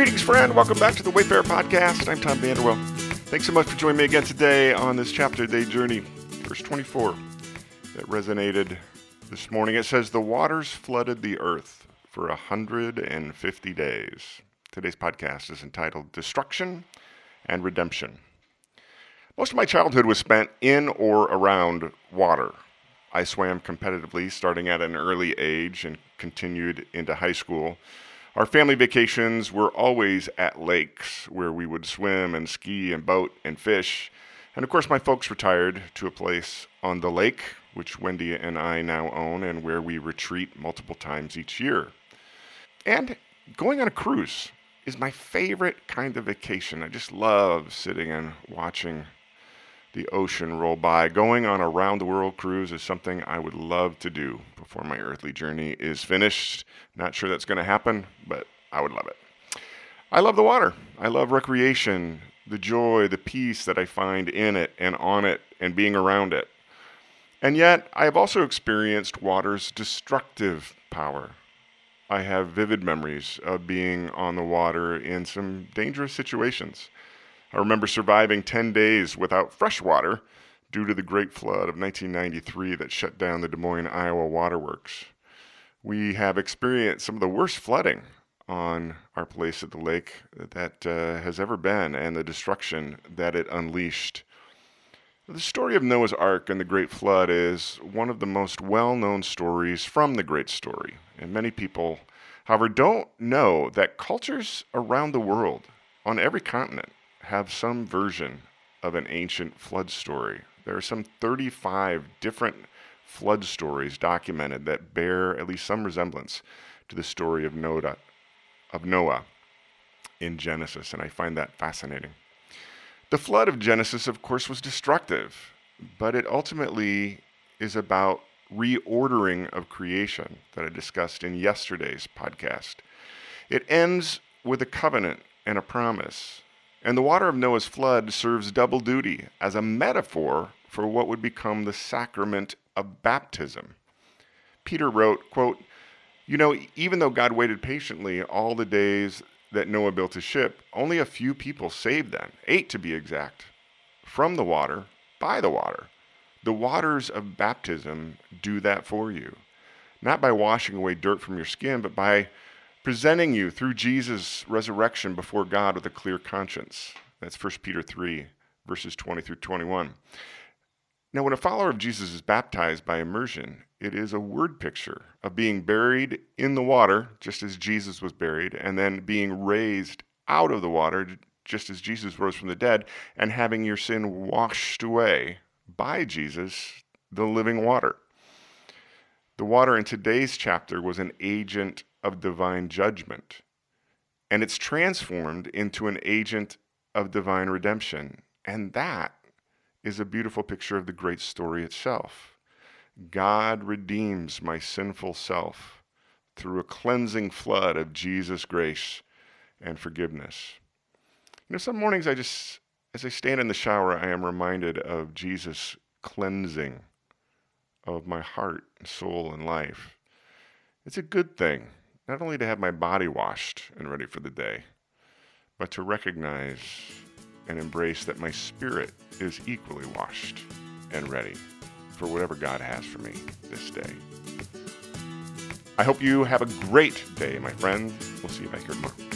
Greetings, friend. Welcome back to the Wayfarer Podcast. I'm Tom Vanderwell. Thanks so much for joining me again today on this chapter day journey. Verse 24 that resonated this morning. It says, The waters flooded the earth for 150 days. Today's podcast is entitled Destruction and Redemption. Most of my childhood was spent in or around water. I swam competitively starting at an early age and continued into high school. Our family vacations were always at lakes where we would swim and ski and boat and fish. And of course, my folks retired to a place on the lake, which Wendy and I now own, and where we retreat multiple times each year. And going on a cruise is my favorite kind of vacation. I just love sitting and watching the ocean roll by. Going on a round the world cruise is something I would love to do before my earthly journey is finished. Not sure that's going to happen, but I would love it. I love the water. I love recreation, the joy, the peace that I find in it and on it and being around it. And yet, I have also experienced water's destructive power. I have vivid memories of being on the water in some dangerous situations. I remember surviving 10 days without fresh water due to the Great Flood of 1993 that shut down the Des Moines, Iowa waterworks. We have experienced some of the worst flooding on our place at the lake that uh, has ever been and the destruction that it unleashed. The story of Noah's Ark and the Great Flood is one of the most well known stories from the Great Story. And many people, however, don't know that cultures around the world, on every continent, have some version of an ancient flood story. There are some 35 different flood stories documented that bear at least some resemblance to the story of Noah, of Noah in Genesis, and I find that fascinating. The flood of Genesis, of course, was destructive, but it ultimately is about reordering of creation that I discussed in yesterday's podcast. It ends with a covenant and a promise and the water of Noah's flood serves double duty as a metaphor for what would become the sacrament of baptism. Peter wrote, quote, You know, even though God waited patiently all the days that Noah built his ship, only a few people saved them, eight to be exact, from the water, by the water. The waters of baptism do that for you, not by washing away dirt from your skin, but by presenting you through Jesus' resurrection before God with a clear conscience. That's 1 Peter 3, verses 20 through 21. Now, when a follower of Jesus is baptized by immersion, it is a word picture of being buried in the water, just as Jesus was buried, and then being raised out of the water, just as Jesus rose from the dead, and having your sin washed away by Jesus, the living water. The water in today's chapter was an agent of divine judgment, and it's transformed into an agent of divine redemption. And that is a beautiful picture of the great story itself. God redeems my sinful self through a cleansing flood of Jesus' grace and forgiveness. You know, some mornings I just, as I stand in the shower, I am reminded of Jesus' cleansing of my heart, soul, and life. It's a good thing not only to have my body washed and ready for the day, but to recognize and embrace that my spirit is equally washed and ready for whatever God has for me this day. I hope you have a great day, my friend. We'll see you back here tomorrow.